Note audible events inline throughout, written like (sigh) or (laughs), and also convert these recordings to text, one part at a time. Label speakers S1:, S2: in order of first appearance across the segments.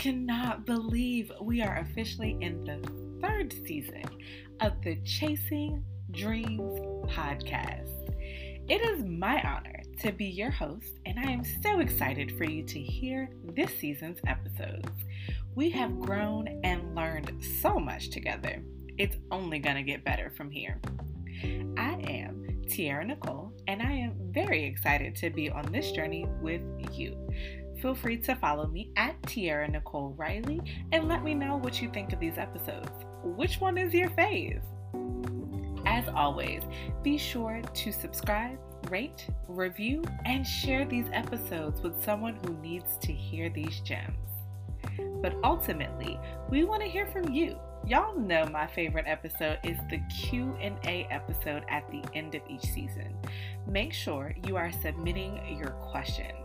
S1: cannot believe we are officially in the third season of the Chasing Dreams podcast. It is my honor to be your host, and I am so excited for you to hear this season's episodes. We have grown and learned so much together. It's only going to get better from here. I am Tiara Nicole, and I am very excited to be on this journey with you. Feel free to follow me at Tiara Nicole Riley and let me know what you think of these episodes. Which one is your fave? As always, be sure to subscribe, rate, review, and share these episodes with someone who needs to hear these gems. But ultimately, we want to hear from you. Y'all know my favorite episode is the Q&A episode at the end of each season. Make sure you are submitting your questions.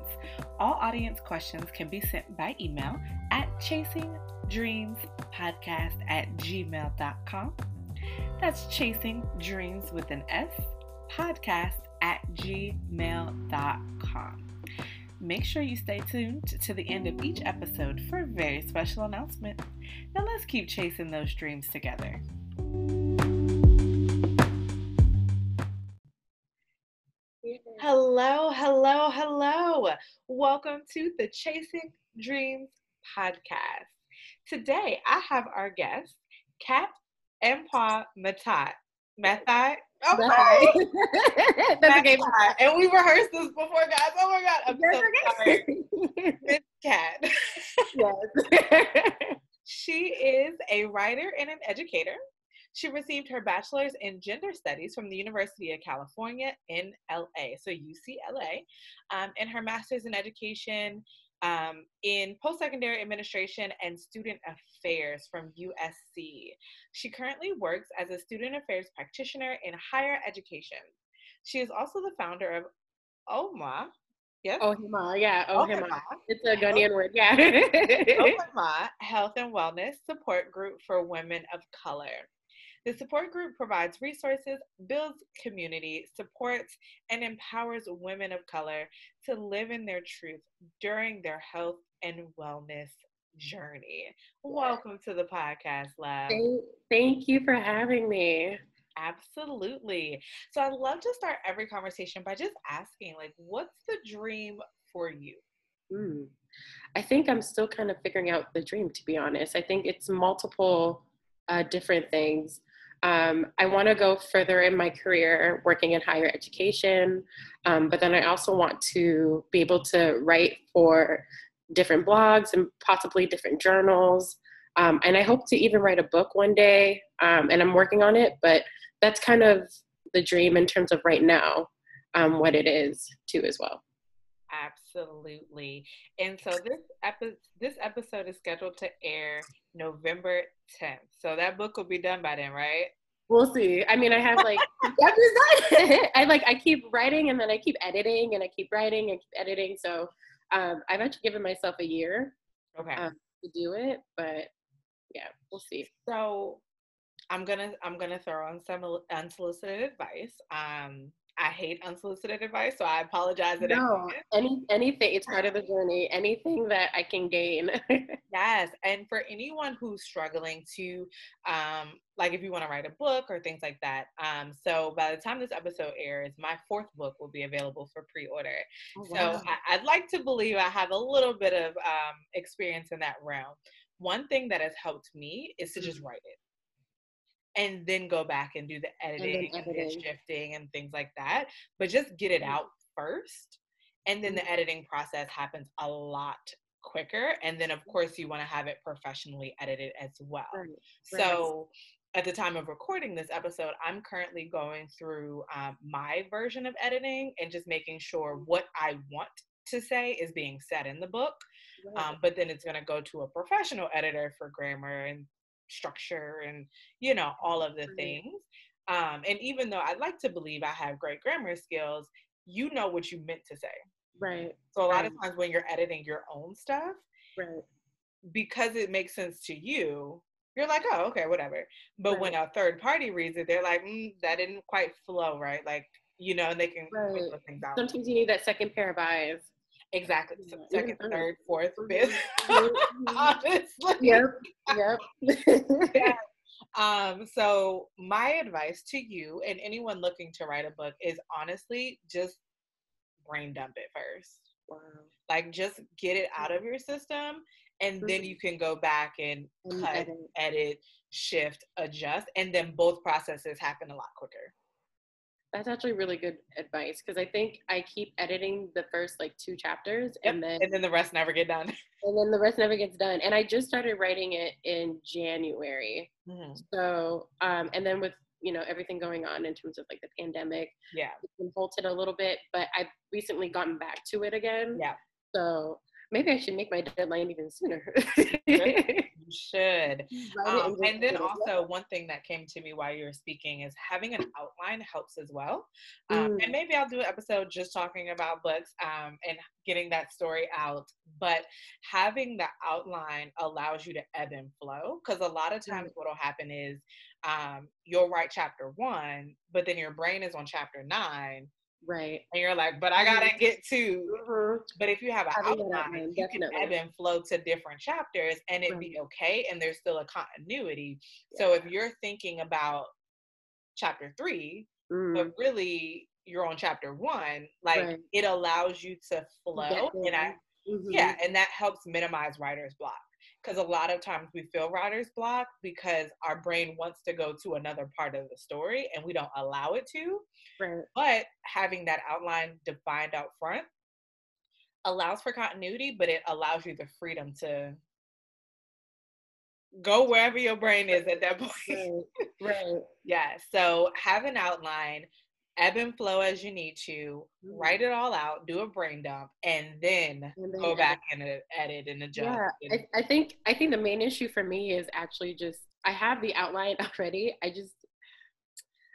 S1: All audience questions can be sent by email at chasingdreamspodcast at gmail.com. That's chasing dreams with an S podcast at gmail.com. Make sure you stay tuned to the end of each episode for a very special announcement. Now let's keep chasing those dreams together. Hello, hello, hello. Welcome to the Chasing Dreams podcast. Today I have our guests, Kat Ampaw Matat. Mathai? Oh, sorry. That's okay. (laughs) And we rehearsed this before, guys. Oh my God. I'm That's so okay. sorry. (laughs) Miss Kat. yes. (laughs) she is a writer and an educator. She received her bachelor's in gender studies from the University of California in LA, so UCLA, um, and her master's in education um, in post secondary administration and student affairs from USC. She currently works as a student affairs practitioner in higher education. She is also the founder of OMA.
S2: Yes. Ohemaa, yeah, Ohemaa. Ohemaa. It's a Ghanaian word, yeah. (laughs)
S1: Ohemaa Health and Wellness Support Group for Women of Color. The support group provides resources, builds community, supports, and empowers women of color to live in their truth during their health and wellness journey. Welcome to the podcast lab.
S2: Thank, thank you for having me.
S1: Absolutely. So I love to start every conversation by just asking, like, what's the dream for you?
S2: Mm. I think I'm still kind of figuring out the dream, to be honest. I think it's multiple uh, different things. Um, I want to go further in my career working in higher education, um, but then I also want to be able to write for different blogs and possibly different journals. Um, and I hope to even write a book one day, um, and I'm working on it, but that's kind of the dream in terms of right now, um, what it is too as well.
S1: Absolutely. And so this epi- this episode is scheduled to air November 10th. So that book will be done by then, right?
S2: We'll see. I mean, I have like (laughs) (laughs) (laughs) I like I keep writing and then I keep editing and I keep writing and keep editing. So um, I've actually given myself a year
S1: okay
S2: um, to do it, but yeah, we'll see.
S1: So I'm gonna I'm gonna throw on some unsolicited advice. Um, I hate unsolicited advice, so I apologize.
S2: No, any anything. It's part of the journey. Anything that I can gain. (laughs)
S1: yes, and for anyone who's struggling to, um, like if you want to write a book or things like that. Um, so by the time this episode airs, my fourth book will be available for pre-order. Oh, wow. So I, would like to believe I have a little bit of um, experience in that realm. One thing that has helped me is to just mm-hmm. write it and then go back and do the editing and, and shifting and things like that. But just get it out first. And then the mm-hmm. editing process happens a lot quicker. And then, of course, you want to have it professionally edited as well. Right. So, at the time of recording this episode, I'm currently going through um, my version of editing and just making sure what I want to say is being said in the book. Right. Um, but then it's going to go to a professional editor for grammar and structure and you know all of the mm-hmm. things um, and even though i'd like to believe i have great grammar skills you know what you meant to say
S2: right
S1: so a lot
S2: right.
S1: of times when you're editing your own stuff
S2: right
S1: because it makes sense to you you're like oh okay whatever but right. when a third party reads it they're like mm, that didn't quite flow right like you know and they can
S2: right. things out sometimes you need that second pair of eyes
S1: Exactly. So second, third, fourth, (laughs) fifth. (laughs) Honestly.
S2: Yep. Yep. (laughs)
S1: yeah. Um, so my advice to you and anyone looking to write a book is honestly just brain dump it first.
S2: Wow.
S1: Like just get it out of your system and mm-hmm. then you can go back and, and cut, edit. edit, shift, adjust, and then both processes happen a lot quicker.
S2: That's actually really good advice because I think I keep editing the first like two chapters
S1: yep.
S2: and then
S1: and then the rest never get done. (laughs)
S2: And then the rest never gets done. And I just started writing it in January. Mm-hmm. So um and then with you know everything going on in terms of like the pandemic,
S1: yeah,
S2: it's been halted a little bit. But I've recently gotten back to it again.
S1: Yeah.
S2: So maybe I should make my deadline even sooner. (laughs)
S1: you should. Um, and then also, one thing that came to me while you were speaking is having an outline helps as well. Um, mm. And maybe I'll do an episode just talking about books um, and getting that story out. But having the outline allows you to ebb and flow because a lot of times mm. what will happen is um, you'll write chapter one, but then your brain is on chapter nine
S2: Right.
S1: And you're like, but I gotta get to. (laughs) Mm-hmm. But if you have an outline, you can ebb and flow to different chapters, and it right. be okay, and there's still a continuity. Yeah. So if you're thinking about chapter 3 mm-hmm. but really you're on chapter one, like right. it allows you to flow, and I, mm-hmm. yeah, and that helps minimize writer's block because a lot of times we feel writer's block because our brain wants to go to another part of the story and we don't allow it to.
S2: Right.
S1: But having that outline defined out front allows for continuity, but it allows you the freedom to go wherever your brain is at that (laughs) point.
S2: Right. right.
S1: yeah. So have an outline, ebb and flow as you need to, mm-hmm. write it all out, do a brain dump, and then, and then go edit. back and edit and adjust.
S2: Yeah,
S1: and,
S2: I, I think I think the main issue for me is actually just I have the outline (laughs) already. I just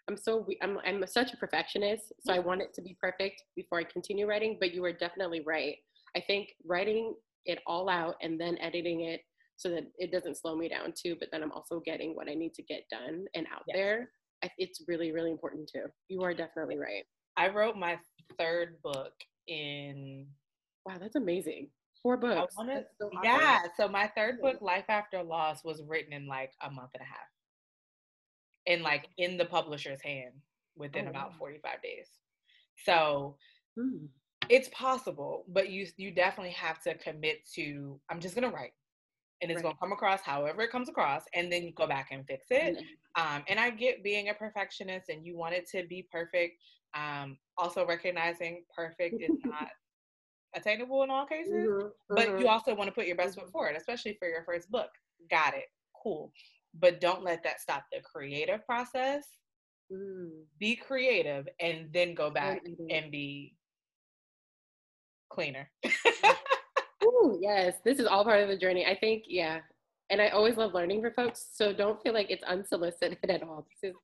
S2: I'm so I'm I'm such a perfectionist, so I want it to be perfect before I continue writing. But you are definitely right. I think writing it all out and then editing it so that it doesn't slow me down too. But then I'm also getting what I need to get done and out yes. there it's really really important too. You are definitely right.
S1: I wrote my third book in
S2: wow that's amazing. Four books.
S1: wanna, so yeah so my third book life after loss was written in like a month and a half. And like in the publisher's hand within oh, about 45 days. So hmm. it's possible but you you definitely have to commit to i'm just gonna write and it's right. going to come across however it comes across and then you go back and fix it um, and i get being a perfectionist and you want it to be perfect um, also recognizing perfect is not (laughs) attainable in all cases mm-hmm. but you mm-hmm. also want to put your best foot mm-hmm. forward especially for your first book got it cool but don't let that stop the creative process mm. be creative and then go back mm-hmm. and be cleaner (laughs)
S2: Ooh, yes, this is all part of the journey. I think, yeah. And I always love learning for folks, so don't feel like it's unsolicited (laughs) at all. This is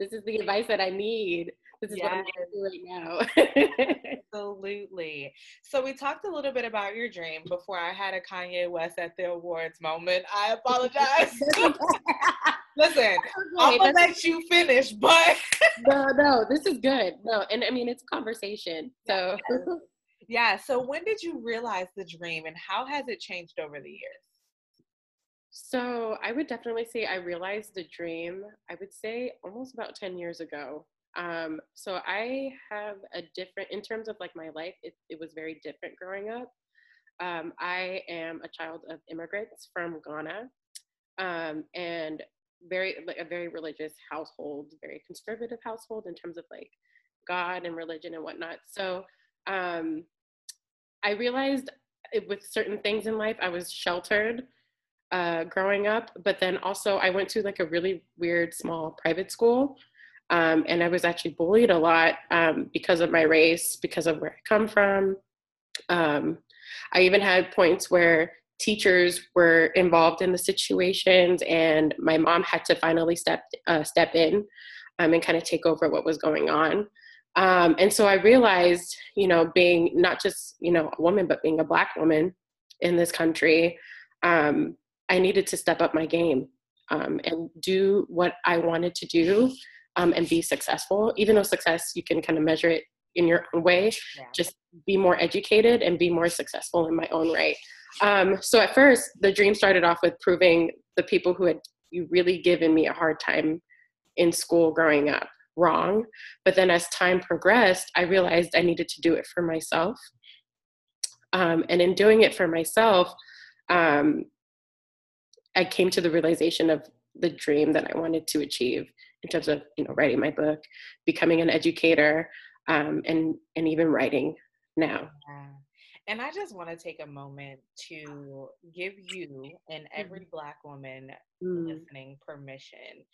S2: this is the advice that I need. This is yes. what I'm doing
S1: right now. (laughs) Absolutely. So we talked a little bit about your dream before I had a Kanye West at the awards moment. I apologize. (laughs) Listen, okay, I'm gonna let you finish, but
S2: no, no, this is good. No, and I mean it's conversation. So
S1: yeah. So when did you realize the dream and how has it changed over the years?
S2: So I would definitely say I realized the dream, I would say almost about 10 years ago. Um, so I have a different, in terms of like my life, it, it was very different growing up. Um, I am a child of immigrants from Ghana um, and very, like a very religious household, very conservative household in terms of like God and religion and whatnot. So um, I realized with certain things in life, I was sheltered uh, growing up, but then also I went to like a really weird small private school. Um, and I was actually bullied a lot um, because of my race, because of where I come from. Um, I even had points where teachers were involved in the situations, and my mom had to finally step uh, step in um, and kind of take over what was going on. Um, and so I realized, you know, being not just, you know, a woman, but being a Black woman in this country, um, I needed to step up my game um, and do what I wanted to do um, and be successful. Even though success, you can kind of measure it in your own way yeah. just be more educated and be more successful in my own right um, so at first the dream started off with proving the people who had you really given me a hard time in school growing up wrong but then as time progressed i realized i needed to do it for myself um, and in doing it for myself um, i came to the realization of the dream that i wanted to achieve in terms of you know writing my book becoming an educator um, and and even writing now
S1: yeah. and i just want to take a moment to give you and every mm. black woman mm. listening permission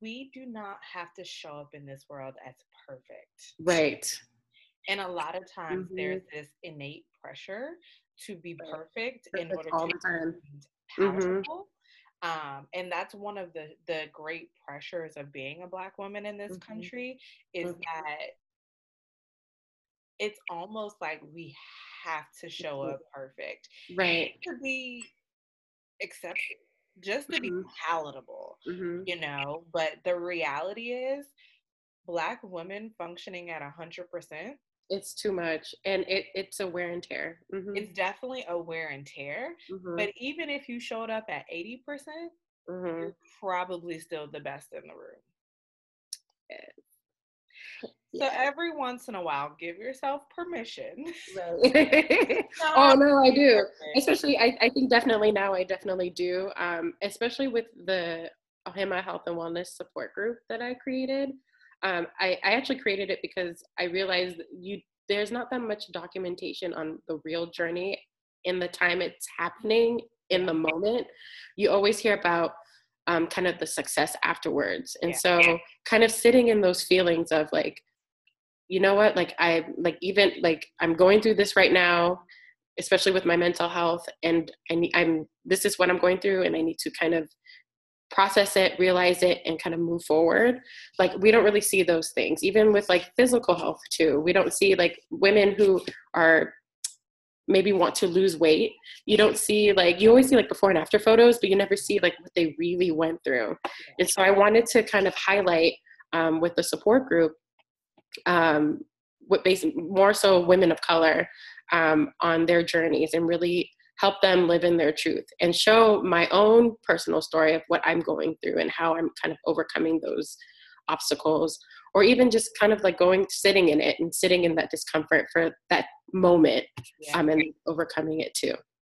S1: we do not have to show up in this world as perfect.
S2: Right.
S1: And a lot of times mm-hmm. there's this innate pressure to be perfect, perfect in order to be mm-hmm. powerful um, and that's one of the the great pressures of being a black woman in this mm-hmm. country is mm-hmm. that it's almost like we have to show up perfect.
S2: Right.
S1: to be accepted just to mm-hmm. be palatable mm-hmm. you know but the reality is black women functioning at a hundred percent
S2: it's too much and it, it's a wear and tear
S1: mm-hmm. it's definitely a wear and tear mm-hmm. but even if you showed up at 80% mm-hmm. you're probably still the best in the room So every once in a while, give yourself permission.
S2: Right. (laughs) oh no, I do. Especially, I, I think definitely now I definitely do. Um, especially with the Ohemaa Health and Wellness Support Group that I created um, I, I actually created it because I realized you there's not that much documentation on the real journey in the time it's happening in the moment. You always hear about um, kind of the success afterwards, and yeah. so kind of sitting in those feelings of like, you know what, like I like even like I'm going through this right now especially with my mental health and I, i'm this is what i'm going through and i need to kind of process it, realize it, and kind of move forward. Like we don't really see those things, even with like physical health too. We don't see like women who are maybe want to lose weight. You don't see like you always see like before and after photos, but you never see like what they really went through. And so I wanted to kind of highlight um, with the support group um, what basically more so women of color um, on their journeys and really help them live in their truth and show my own personal story of what I'm going through and how I'm kind of overcoming those obstacles or even just kind of like going sitting in it and sitting in that discomfort for that moment yeah. um, and overcoming it too.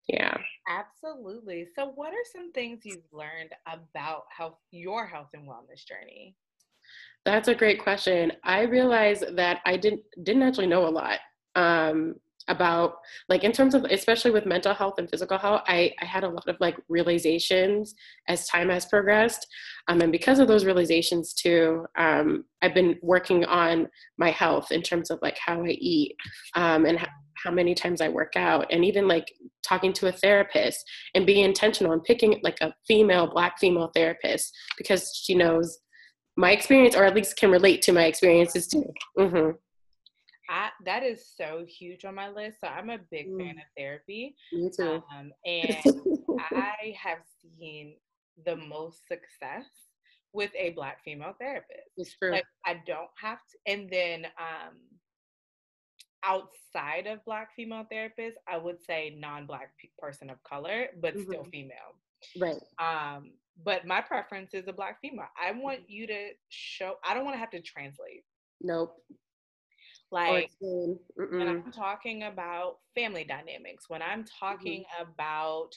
S2: Yeah.
S1: Absolutely. So what are some things you've learned about health your health and wellness journey
S2: that's a great question. I realized that i didn't didn't actually know a lot um, about like in terms of especially with mental health and physical health i, I had a lot of like realizations as time has progressed. Um, and because of those realizations too um, i've been working on my health in terms of like how i eat um, and how many times i work out and even like talking to a therapist and being intentional and picking like a female black female therapist because she knows my experience or at least can relate to my experiences too mm-hmm.
S1: I, that is so huge on my list. So I'm a big mm. fan of therapy.
S2: Me too.
S1: Um, (laughs) and I have seen the most success with a black female therapist.
S2: It's true.
S1: Like I don't have to. And then um, outside of black female therapists, I would say non-black person of color, but mm-hmm. still female.
S2: Right.
S1: Um, but my preference is a black female. I want you to show. I don't want to have to translate.
S2: Nope.
S1: Like when I'm talking about family dynamics, when I'm talking mm-hmm. about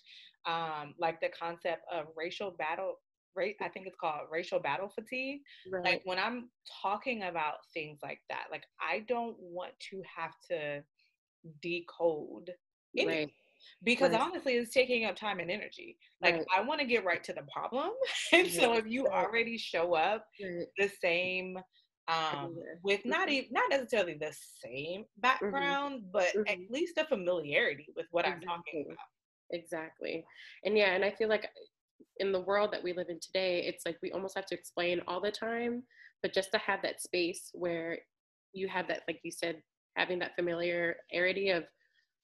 S1: um, like the concept of racial battle, right? I think it's called racial battle fatigue. Right. Like when I'm talking about things like that, like I don't want to have to decode anything. Right because right. honestly it's taking up time and energy like right. i want to get right to the problem (laughs) and so if you already show up right. the same um, with not even not necessarily the same mm-hmm. background, mm-hmm. but mm-hmm. at least a familiarity with what exactly. I'm talking about.
S2: Exactly, and yeah, and I feel like in the world that we live in today, it's like we almost have to explain all the time, but just to have that space where you have that, like you said, having that familiarity of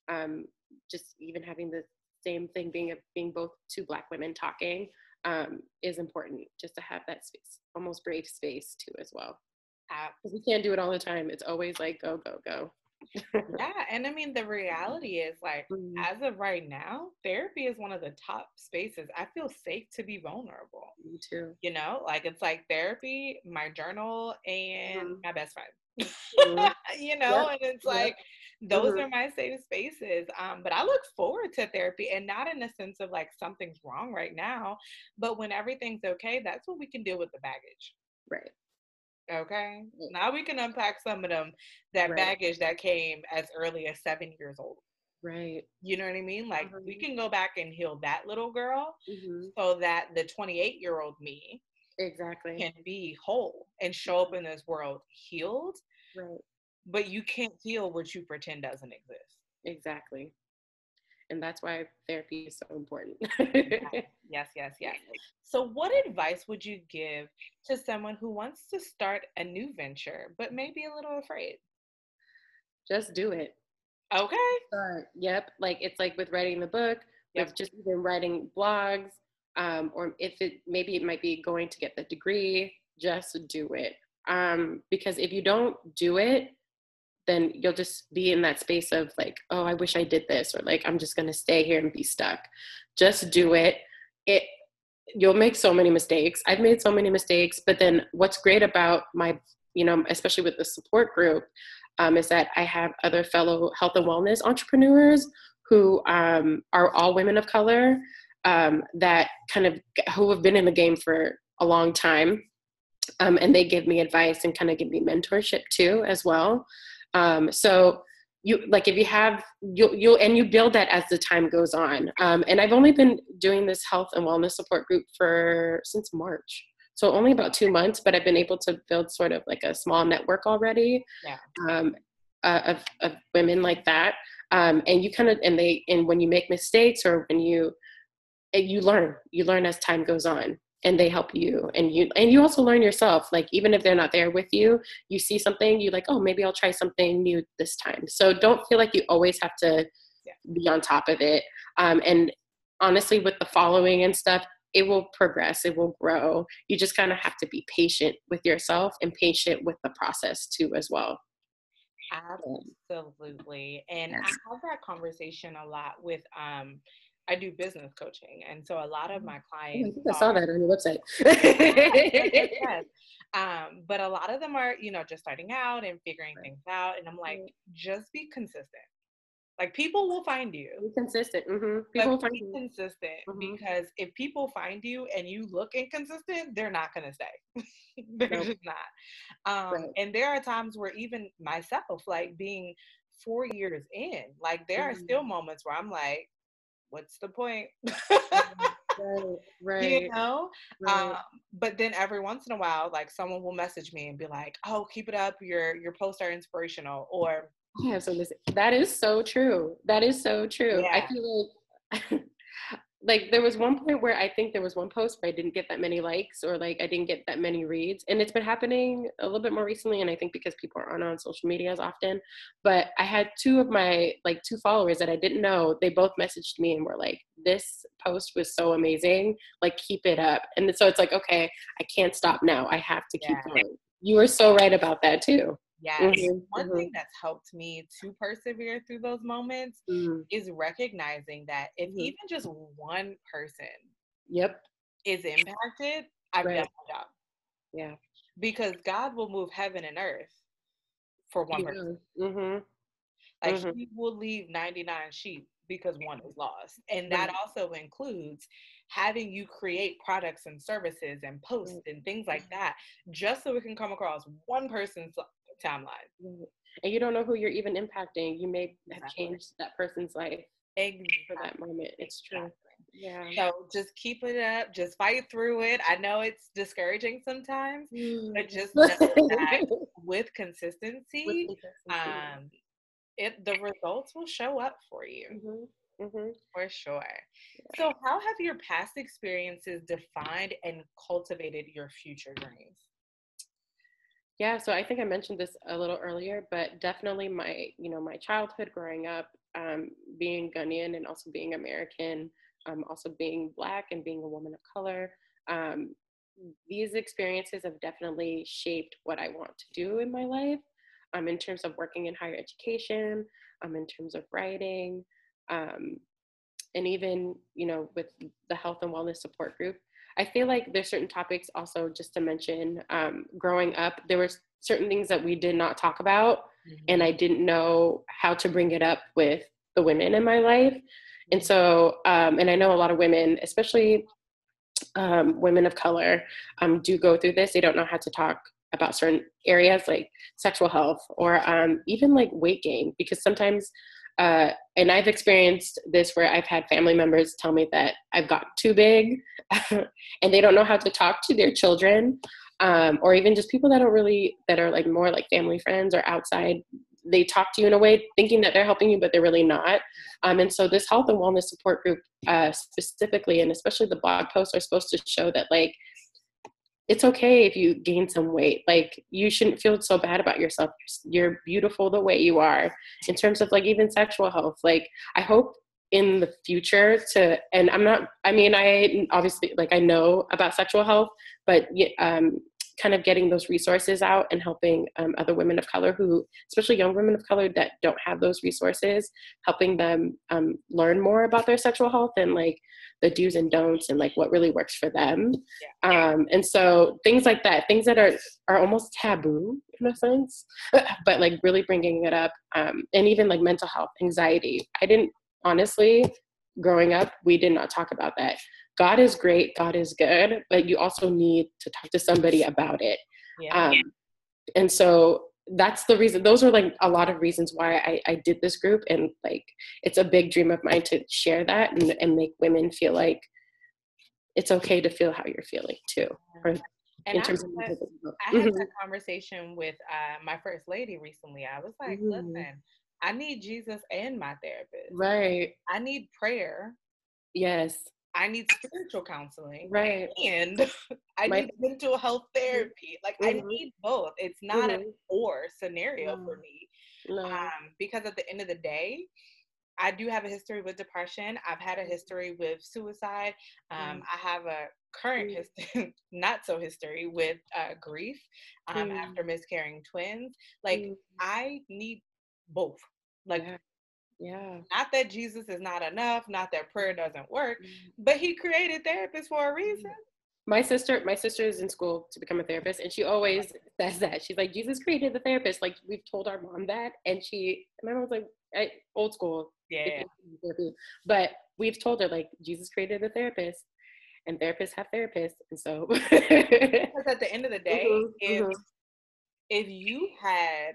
S2: um, just even having the same thing being a, being both two black women talking um, is important just to have that space almost brave space too as well Because we can't do it all the time. It's always like go, go, go. (laughs)
S1: yeah. And I mean, the reality is like, mm-hmm. as of right now, therapy is one of the top spaces. I feel safe to be vulnerable.
S2: Me too.
S1: You know, like it's like therapy, my journal, and mm-hmm. my best friend. Mm-hmm. (laughs) you know, yep. and it's yep. like, those mm-hmm. are my safe spaces. Um, but I look forward to therapy and not in the sense of like something's wrong right now, but when everything's okay, that's when we can deal with the baggage.
S2: Right.
S1: Okay. Now we can unpack some of them that right. baggage that came as early as seven years old.
S2: Right.
S1: You know what I mean? Like mm-hmm. we can go back and heal that little girl mm-hmm. so that the 28 year old me
S2: exactly
S1: can be whole and show up in this world healed.
S2: Right.
S1: But you can't heal what you pretend doesn't exist.
S2: Exactly and that's why therapy is so important. (laughs)
S1: yes, yes, yes. So, what advice would you give to someone who wants to start a new venture but may be a little afraid?
S2: Just do it.
S1: Okay.
S2: Yep. Like it's like with writing the book, yep. with just even writing blogs, um, or if it maybe it might be going to get the degree, just do it. Um, because if you don't do it, then you'll just be in that space of like, oh, I wish I did this, or like, I'm just gonna stay here and be stuck. Just do it. It you'll make so many mistakes. I've made so many mistakes, but then what's great about my, you know, especially with the support group, um, is that I have other fellow health and wellness entrepreneurs who um, are all women of color um, that kind of who have been in the game for a long time. Um, and they give me advice and kind of give me mentorship too, as well. Um, so you like if you have you'll you'll and you build that as the time goes on. Um, and I've only been doing this health and wellness support group for since March. So only about two months, but I've been able to build sort of like a small network already
S1: yeah.
S2: um, uh, of, of women like that. Um, and you kind of and they and when you make mistakes or when you you learn you learn as time goes on and they help you and you and you also learn yourself like even if they're not there with you you see something you like oh maybe i'll try something new this time so don't feel like you always have to yeah. be on top of it um, and honestly with the following and stuff it will progress it will grow you just kind of have to be patient with yourself and patient with the process too as well
S1: absolutely and yes. i have that conversation a lot with um I do business coaching, and so a lot of mm. my clients.
S2: Oh, I, I saw that on your website.
S1: yes, um, but a lot of them are, you know, just starting out and figuring right. things out, and I'm like, just be consistent. Like people will find you.
S2: Be consistent. Mm-hmm. People
S1: be you. consistent mm-hmm. because if people find you and you look inconsistent, they're not gonna stay. (laughs) they're nope. just not. Um, right. And there are times where even myself, like being four years in, like there mm-hmm. are still moments where I'm like, what's the point?
S2: right, (laughs) right.
S1: You know? Right. Um, but then every once in a while, like someone will message me and be like, oh, keep it up. Your your posts are inspirational. Or
S2: yeah, so this, that is so true. That is so true. Yeah. I feel like (laughs) like there was one point where I think there was one post where I didn't get that many likes or like I didn't get that many reads. And it's been happening a little bit more recently. And I think because people aren't on social media as often. But I had two of my like two followers that I didn't know. They both messaged me and were like, This post was so amazing. Like keep it up. And so it's like, okay, I can't stop now. I have to keep yeah. going. You were so right about that too.
S1: Yes. Mm-hmm. One mm-hmm. thing that's helped me to persevere through those moments mm-hmm. is recognizing that if mm-hmm. even just one person
S2: yep
S1: is impacted, I've right. done my job.
S2: Yeah.
S1: Because God will move heaven and earth for one person.
S2: Mm-hmm.
S1: Like mm-hmm. he will leave 99 sheep because one is lost. And that also includes having you create products and services and posts and things like that just so it can come across one person's timeline.
S2: And you don't know who you're even impacting. You may have exactly. changed that person's life
S1: exactly.
S2: for that moment. It's true.
S1: Yeah. So just keep it up. Just fight through it. I know it's discouraging sometimes, mm. but just (laughs) with consistency, with consistency. um, it the results will show up for you.
S2: Mm-hmm. Mm-hmm.
S1: For sure. So, how have your past experiences defined and cultivated your future dreams?
S2: Yeah, so I think I mentioned this a little earlier, but definitely my, you know, my childhood growing up, um, being Ghanaian and also being American, um, also being Black and being a woman of color, um, these experiences have definitely shaped what I want to do in my life. Um, in terms of working in higher education, um, in terms of writing, um, and even you know with the health and wellness support group. I feel like there's certain topics also just to mention. Um, growing up, there were certain things that we did not talk about, mm-hmm. and I didn't know how to bring it up with the women in my life. And mm-hmm. so, um, and I know a lot of women, especially um, women of color, um, do go through this. They don't know how to talk about certain areas like sexual health or um, even like weight gain, because sometimes, uh, and I've experienced this where I've had family members tell me that I've got too big (laughs) and they don't know how to talk to their children. Um, or even just people that don't really that are like more like family friends or outside they talk to you in a way thinking that they're helping you, but they're really not. Um, and so this health and wellness support group uh, specifically, and especially the blog posts are supposed to show that like, it's okay if you gain some weight. Like you shouldn't feel so bad about yourself. You're beautiful the way you are. In terms of like even sexual health, like I hope in the future to and i'm not i mean i obviously like i know about sexual health but um, kind of getting those resources out and helping um, other women of color who, especially young women of color that don't have those resources, helping them um, learn more about their sexual health and like the do's and don'ts and like what really works for them. Yeah. Um, and so things like that, things that are are almost taboo in a sense, (laughs) but like really bringing it up, um, and even like mental health, anxiety. I didn't honestly growing up we did not talk about that God is great, God is good, but you also need to talk to somebody about it. Yeah. Um, and so that's the reason those are like a lot of reasons why I, I did this group and like it's a big dream of mine to share that and, and make women feel like it's okay to feel how you're feeling too or
S1: and in I terms had, of I had mm-hmm. that conversation with uh, my first lady recently. I was like, mm-hmm. listen, I need Jesus and my therapist.
S2: Right.
S1: I need prayer.
S2: Yes.
S1: I need spiritual counseling.
S2: Right.
S1: And (laughs) I need mental health mm-hmm. therapy. Like mm-hmm. I need both. It's not mm-hmm. a or scenario no. for me. No. Um, because at the end of the day, I do have a history with depression. I've had a history with suicide. Um, mm. I have a current mm. history, (laughs) not so history with uh, grief um, mm. after miscarrying twins. Like mm. I need both. Like yeah.
S2: Yeah.
S1: Not that Jesus is not enough, not that prayer doesn't work, mm-hmm. but he created therapists for a reason.
S2: My sister, my sister is in school to become a therapist, and she always says that. She's like, Jesus created the therapist. Like we've told our mom that, and she, my mom was like, I, old school,
S1: yeah.
S2: But we've told her like Jesus created the therapist, and therapists have therapists, and so. (laughs)
S1: because at the end of the day, mm-hmm, if mm-hmm. if you had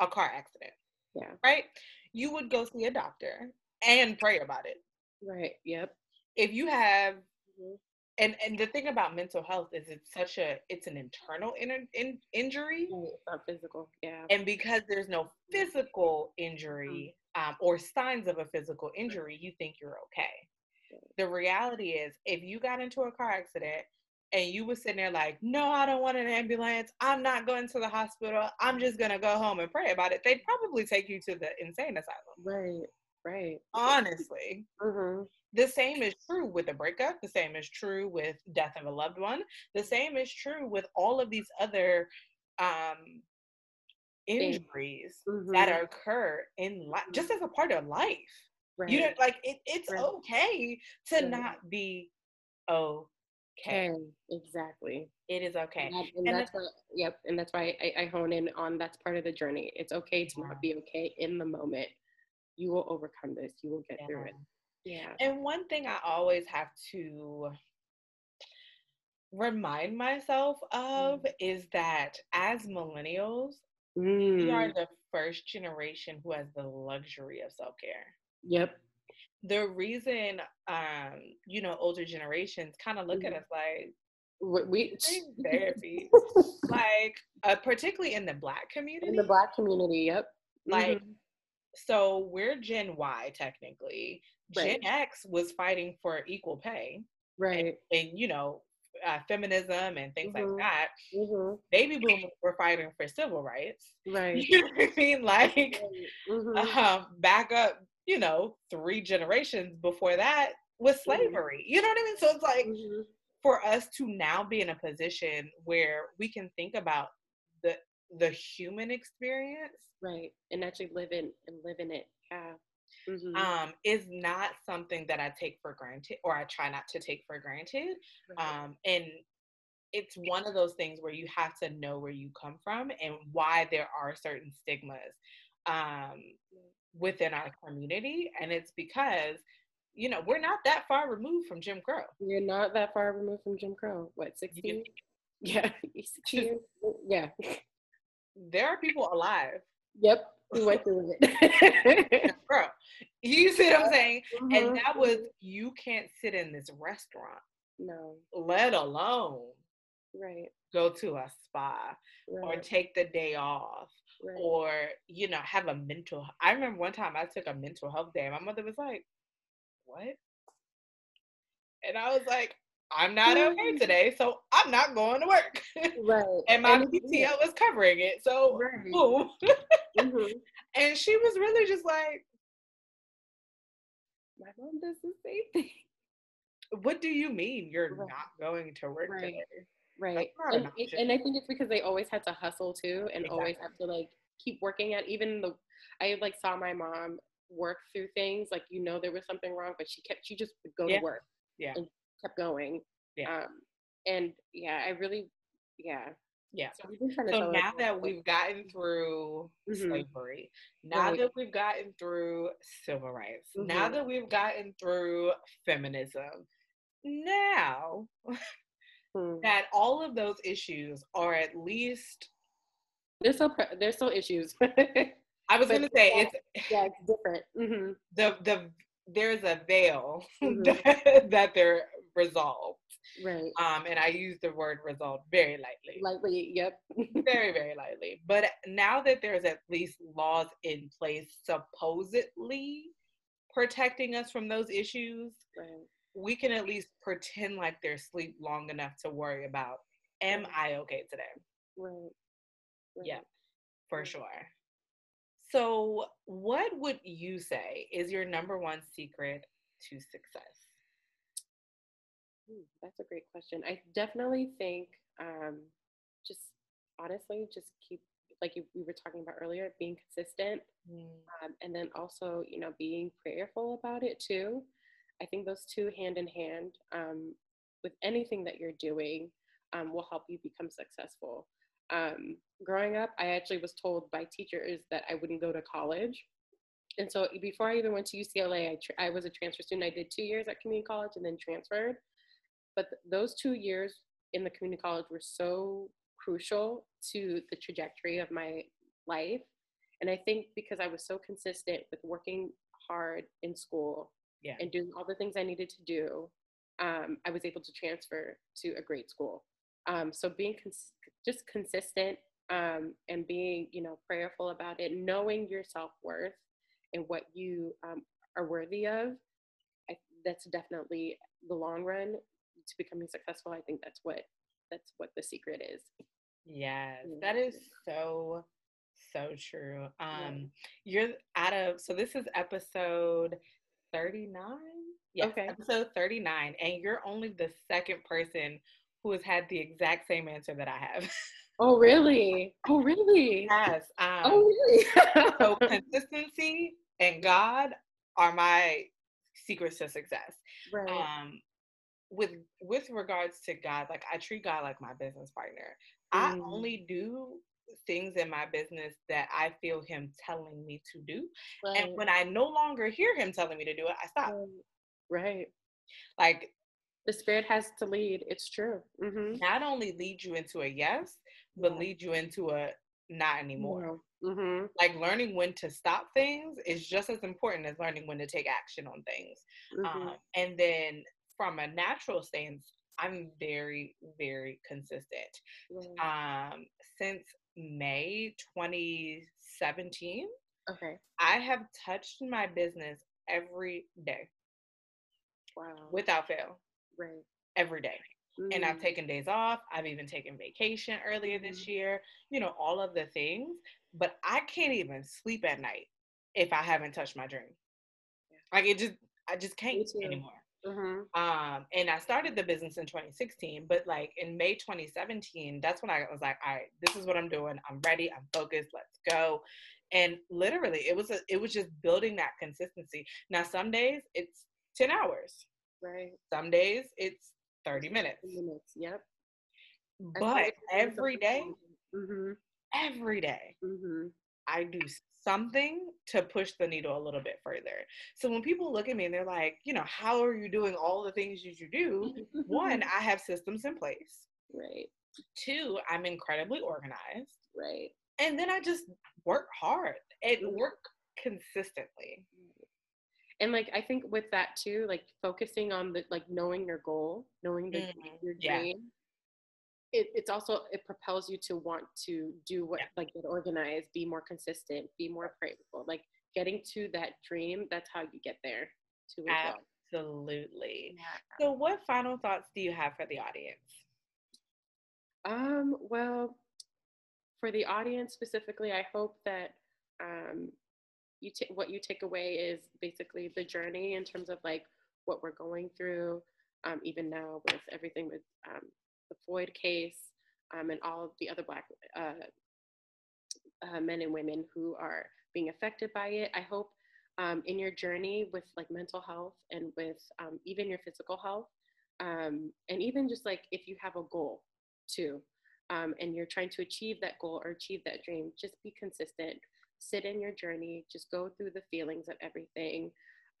S1: a car accident,
S2: yeah,
S1: right, you would go see a doctor and pray about it.
S2: Right. Yep.
S1: If you have mm-hmm. and and the thing about mental health is it's such a it's an internal in, in, injury
S2: it's not physical yeah
S1: and because there's no physical injury mm-hmm. um, or signs of a physical injury you think you're okay the reality is if you got into a car accident and you were sitting there like, no, I don't want an ambulance. I'm not going to the hospital. I'm just gonna go home and pray about it. They'd probably take you to the insane asylum.
S2: Right, right.
S1: Honestly.
S2: Mm-hmm.
S1: The same is true with a breakup. The same is true with death of a loved one. The same is true with all of these other um, injuries mm-hmm. that occur in life, just as a part of life. Right. You know, like it, it's right. okay to right. not be oh okay.
S2: Exactly.
S1: It is okay.
S2: And, that, and, and that's why, yep. And that's why I, I, hone in on that's part of the journey. It's okay to not be okay in the moment. You will overcome this. You will get yeah. through it.
S1: Yeah. And one thing I always have to remind myself of mm. is that as millennials, mm. we are mm. the first generation who has the luxury of self care.
S2: Yep
S1: the reason um you know older generations kind of look mm-hmm. at us like
S2: we
S1: therapy (laughs) like uh, particularly in the black community
S2: in the black community yep
S1: like mm-hmm. so we're gen y technically right. gen x was fighting for equal pay
S2: right
S1: and, and you know uh, feminism and things mm-hmm. like that.
S2: Mm-hmm.
S1: Baby boomers were fighting for civil rights. (laughs)
S2: Right.
S1: You know what I mean? Like, mm-hmm. um, back up you know, three generations before that was mm-hmm. slavery. You know what I mean? So it's like, mm-hmm. for us to now be in a position where we can think about the the human experience
S2: right and actually live in and live in it yeah
S1: mm-hmm. um is not something that i take for granted or i try not to take for granted right. um and it's one of those things where you have to know where you come from and why there are certain stigmas um within our community and it's because you know, we're not that far removed from Jim Crow.
S2: You're not that far removed from Jim Crow. What, 16? Yeah, (laughs) 16 (laughs) Yeah.
S1: There are people alive.
S2: Yep, who went through it. (laughs)
S1: Bro, you see what I'm saying? Mm-hmm. And that was, you can't sit in this restaurant.
S2: No.
S1: Let alone
S2: right
S1: go to a spa right. or take the day off right. or you know have a mental i remember one time i took a mental health day and my mother was like what? And I was like, I'm not okay today, so I'm not going to work.
S2: Right. (laughs)
S1: and my and PTO was covering it. So right. boom. mm-hmm. (laughs) And she was really just like,
S2: My mom does the same thing.
S1: What do you mean you're right. not going to work today?
S2: Right. And, and, I think it's because they always had to hustle too and exactly. always have to like keep working at even the I like saw my mom work through things like you know there was something wrong but she kept she just would go
S1: yeah.
S2: to work
S1: yeah
S2: and kept going
S1: yeah
S2: um and yeah i really yeah
S1: yeah so, so now that we've gotten through mm-hmm. slavery now right. that we've gotten through civil rights mm-hmm. now that we've gotten through feminism now mm. that all of those issues are at least
S2: there's still there's still issues (laughs)
S1: I was going to say
S2: yeah,
S1: it's
S2: yeah, it's different. Mm-hmm.
S1: The the there's a veil (laughs) mm-hmm. that, that they're resolved.
S2: Right.
S1: Um, and I use the word resolved very lightly.
S2: Lightly, yep. (laughs)
S1: very, very lightly. But now that there's at least laws in place supposedly protecting us from those issues,
S2: right.
S1: We can at least pretend like they're sleep long enough to worry about am I okay today?
S2: Right.
S1: right. Yeah, for sure. So, what would you say is your number one secret to success?
S2: That's a great question. I definitely think um, just honestly, just keep like you, we were talking about earlier, being consistent, mm. um, and then also you know being prayerful about it too. I think those two hand in hand um, with anything that you're doing um, will help you become successful um, growing up, I actually was told by teachers that I wouldn't go to college. And so before I even went to UCLA, I, I was a transfer student. I did two years at community college and then transferred. But th- those two years in the community college were so crucial to the trajectory of my life. And I think because I was so consistent with working hard in school
S1: yeah.
S2: and doing all the things I needed to do, um, I was able to transfer to a great school. Um, so being cons- just consistent um, and being, you know, prayerful about it, knowing your self worth and what you um, are worthy of, I, that's definitely the long run to becoming successful. I think that's what that's what the secret is.
S1: Yes, that is so so true. Um, you're out of so this is episode 39. Yeah, okay. episode 39, and you're only the second person who has had the exact same answer that I have. (laughs)
S2: Oh, really? Oh, really?
S1: Yes.
S2: Um, oh, really? (laughs)
S1: so (laughs) consistency and God are my secrets to success.
S2: Right.
S1: Um, with with regards to God, like I treat God like my business partner. Mm. I only do things in my business that I feel Him telling me to do, right. and when I no longer hear Him telling me to do it, I stop.
S2: Right.
S1: Like
S2: the spirit has to lead. It's true. Mm-hmm.
S1: Not only lead you into a yes, but yeah. lead you into a not anymore.
S2: Mm-hmm.
S1: Like learning when to stop things is just as important as learning when to take action on things. Mm-hmm. Um, and then from a natural stance, I'm very, very consistent. Um, since May 2017,
S2: okay,
S1: I have touched my business every day.
S2: Wow.
S1: Without fail.
S2: Right.
S1: Every day. Mm-hmm. And I've mm. taken days off. I've even taken vacation earlier mm-hmm. this year, you know, all of the things. But I can't even sleep at night if I haven't touched my dream. Yeah. Like it just, I just can't anymore. Mm-hmm. Um, and I started the business in 2016, but like in May 2017, that's when I was like, all right, this is what I'm doing. I'm ready. I'm focused. Let's go. And literally, it was a, it was just building that consistency. Now, some days it's 10 hours.
S2: Right.
S1: Some days it's 30 minutes.
S2: Minutes. Yep.
S1: But every day, mm-hmm. every day, mm-hmm. I do something to push the needle a little bit further. So when people look at me and they're like, you know, how are you doing all the things that you do? One, I have systems in place.
S2: Right.
S1: Two, I'm incredibly organized.
S2: Right.
S1: And then I just work hard and mm-hmm. work consistently.
S2: And like I think with that too, like focusing on the like knowing your goal, knowing the, mm-hmm. your dream, it, it's also it propels you to want to do what yeah. like get organized be more consistent be more grateful like getting to that dream that's how you get there
S1: to absolutely yeah. so what final thoughts do you have for the audience
S2: um well for the audience specifically i hope that um you t- what you take away is basically the journey in terms of like what we're going through um, even now with everything with um, the Floyd case, um, and all of the other Black uh, uh, men and women who are being affected by it. I hope um, in your journey with like mental health and with um, even your physical health, um, and even just like if you have a goal too, um, and you're trying to achieve that goal or achieve that dream, just be consistent. Sit in your journey. Just go through the feelings of everything.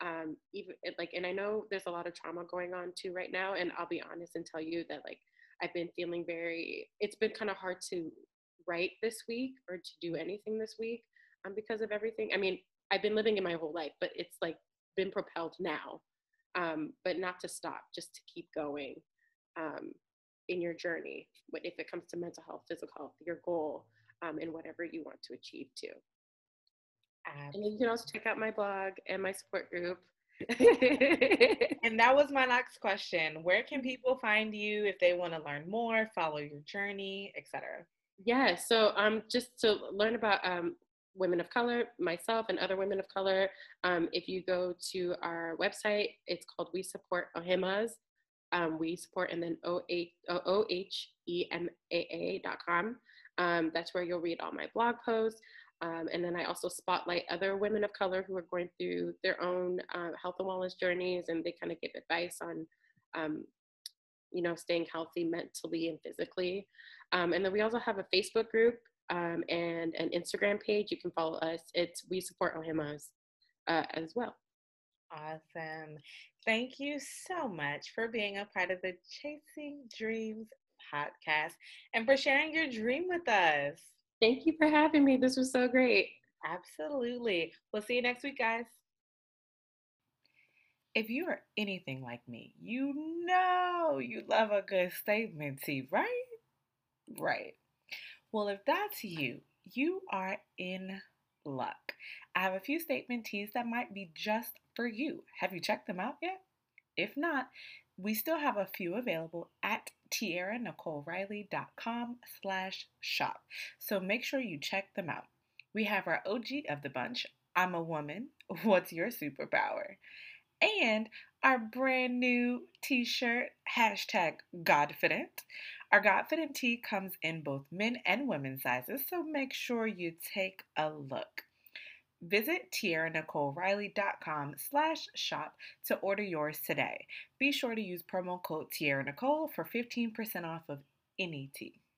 S2: Um, even like, and I know there's a lot of trauma going on too right now. And I'll be honest and tell you that like I've been feeling very, it's been kind of hard to write this week or to do anything this week um, because of everything. I mean, I've been living in my whole life, but it's like been propelled now. Um, but not to stop, just to keep going um, in your journey. But if it comes to mental health, physical health, your goal, um, and whatever you want to achieve too. And you can also check out my blog and my support group (laughs)
S1: and that was my next question. Where can people find you if they want to learn more, follow your journey, etc.?
S2: Yeah, so um, just to learn about um, women of color, myself, and other women of color, um, if you go to our website, it's called We Support Ohemaas. Um, we support and then O H E M A A dot com. Um, that's where you'll read all my blog posts. Um, and then I also spotlight other women of color who are going through their own uh, health and wellness journeys, and they kind of give advice on, um, you know, staying healthy mentally and physically. Um, and then we also have a Facebook group um, and an Instagram page. You can follow us. It's We Support Ohemaas uh, as well.
S1: Awesome. Thank you so much for being a part of the Chasing Dreams podcast and for sharing your dream with us.
S2: Thank you for having me. This was so great.
S1: Absolutely. We'll see you next week, guys. If you are anything like me, you know you love a good statement tee, right? Right. Well, if that's you, you are in luck. I have a few statement tees that might be just for you. Have you checked them out yet? If not, we still have a few available at tiaranicoleriley.com slash shop. So make sure you check them out. We have our OG of the bunch, I'm a woman, what's your superpower? And our brand new t-shirt, hashtag Godfident. Our Godfident tee comes in both men and women sizes, so make sure you take a look. Visit tiaranicoleriley.com slash shop to order yours today. Be sure to use promo code Tiara Nicole for 15% off of any tee.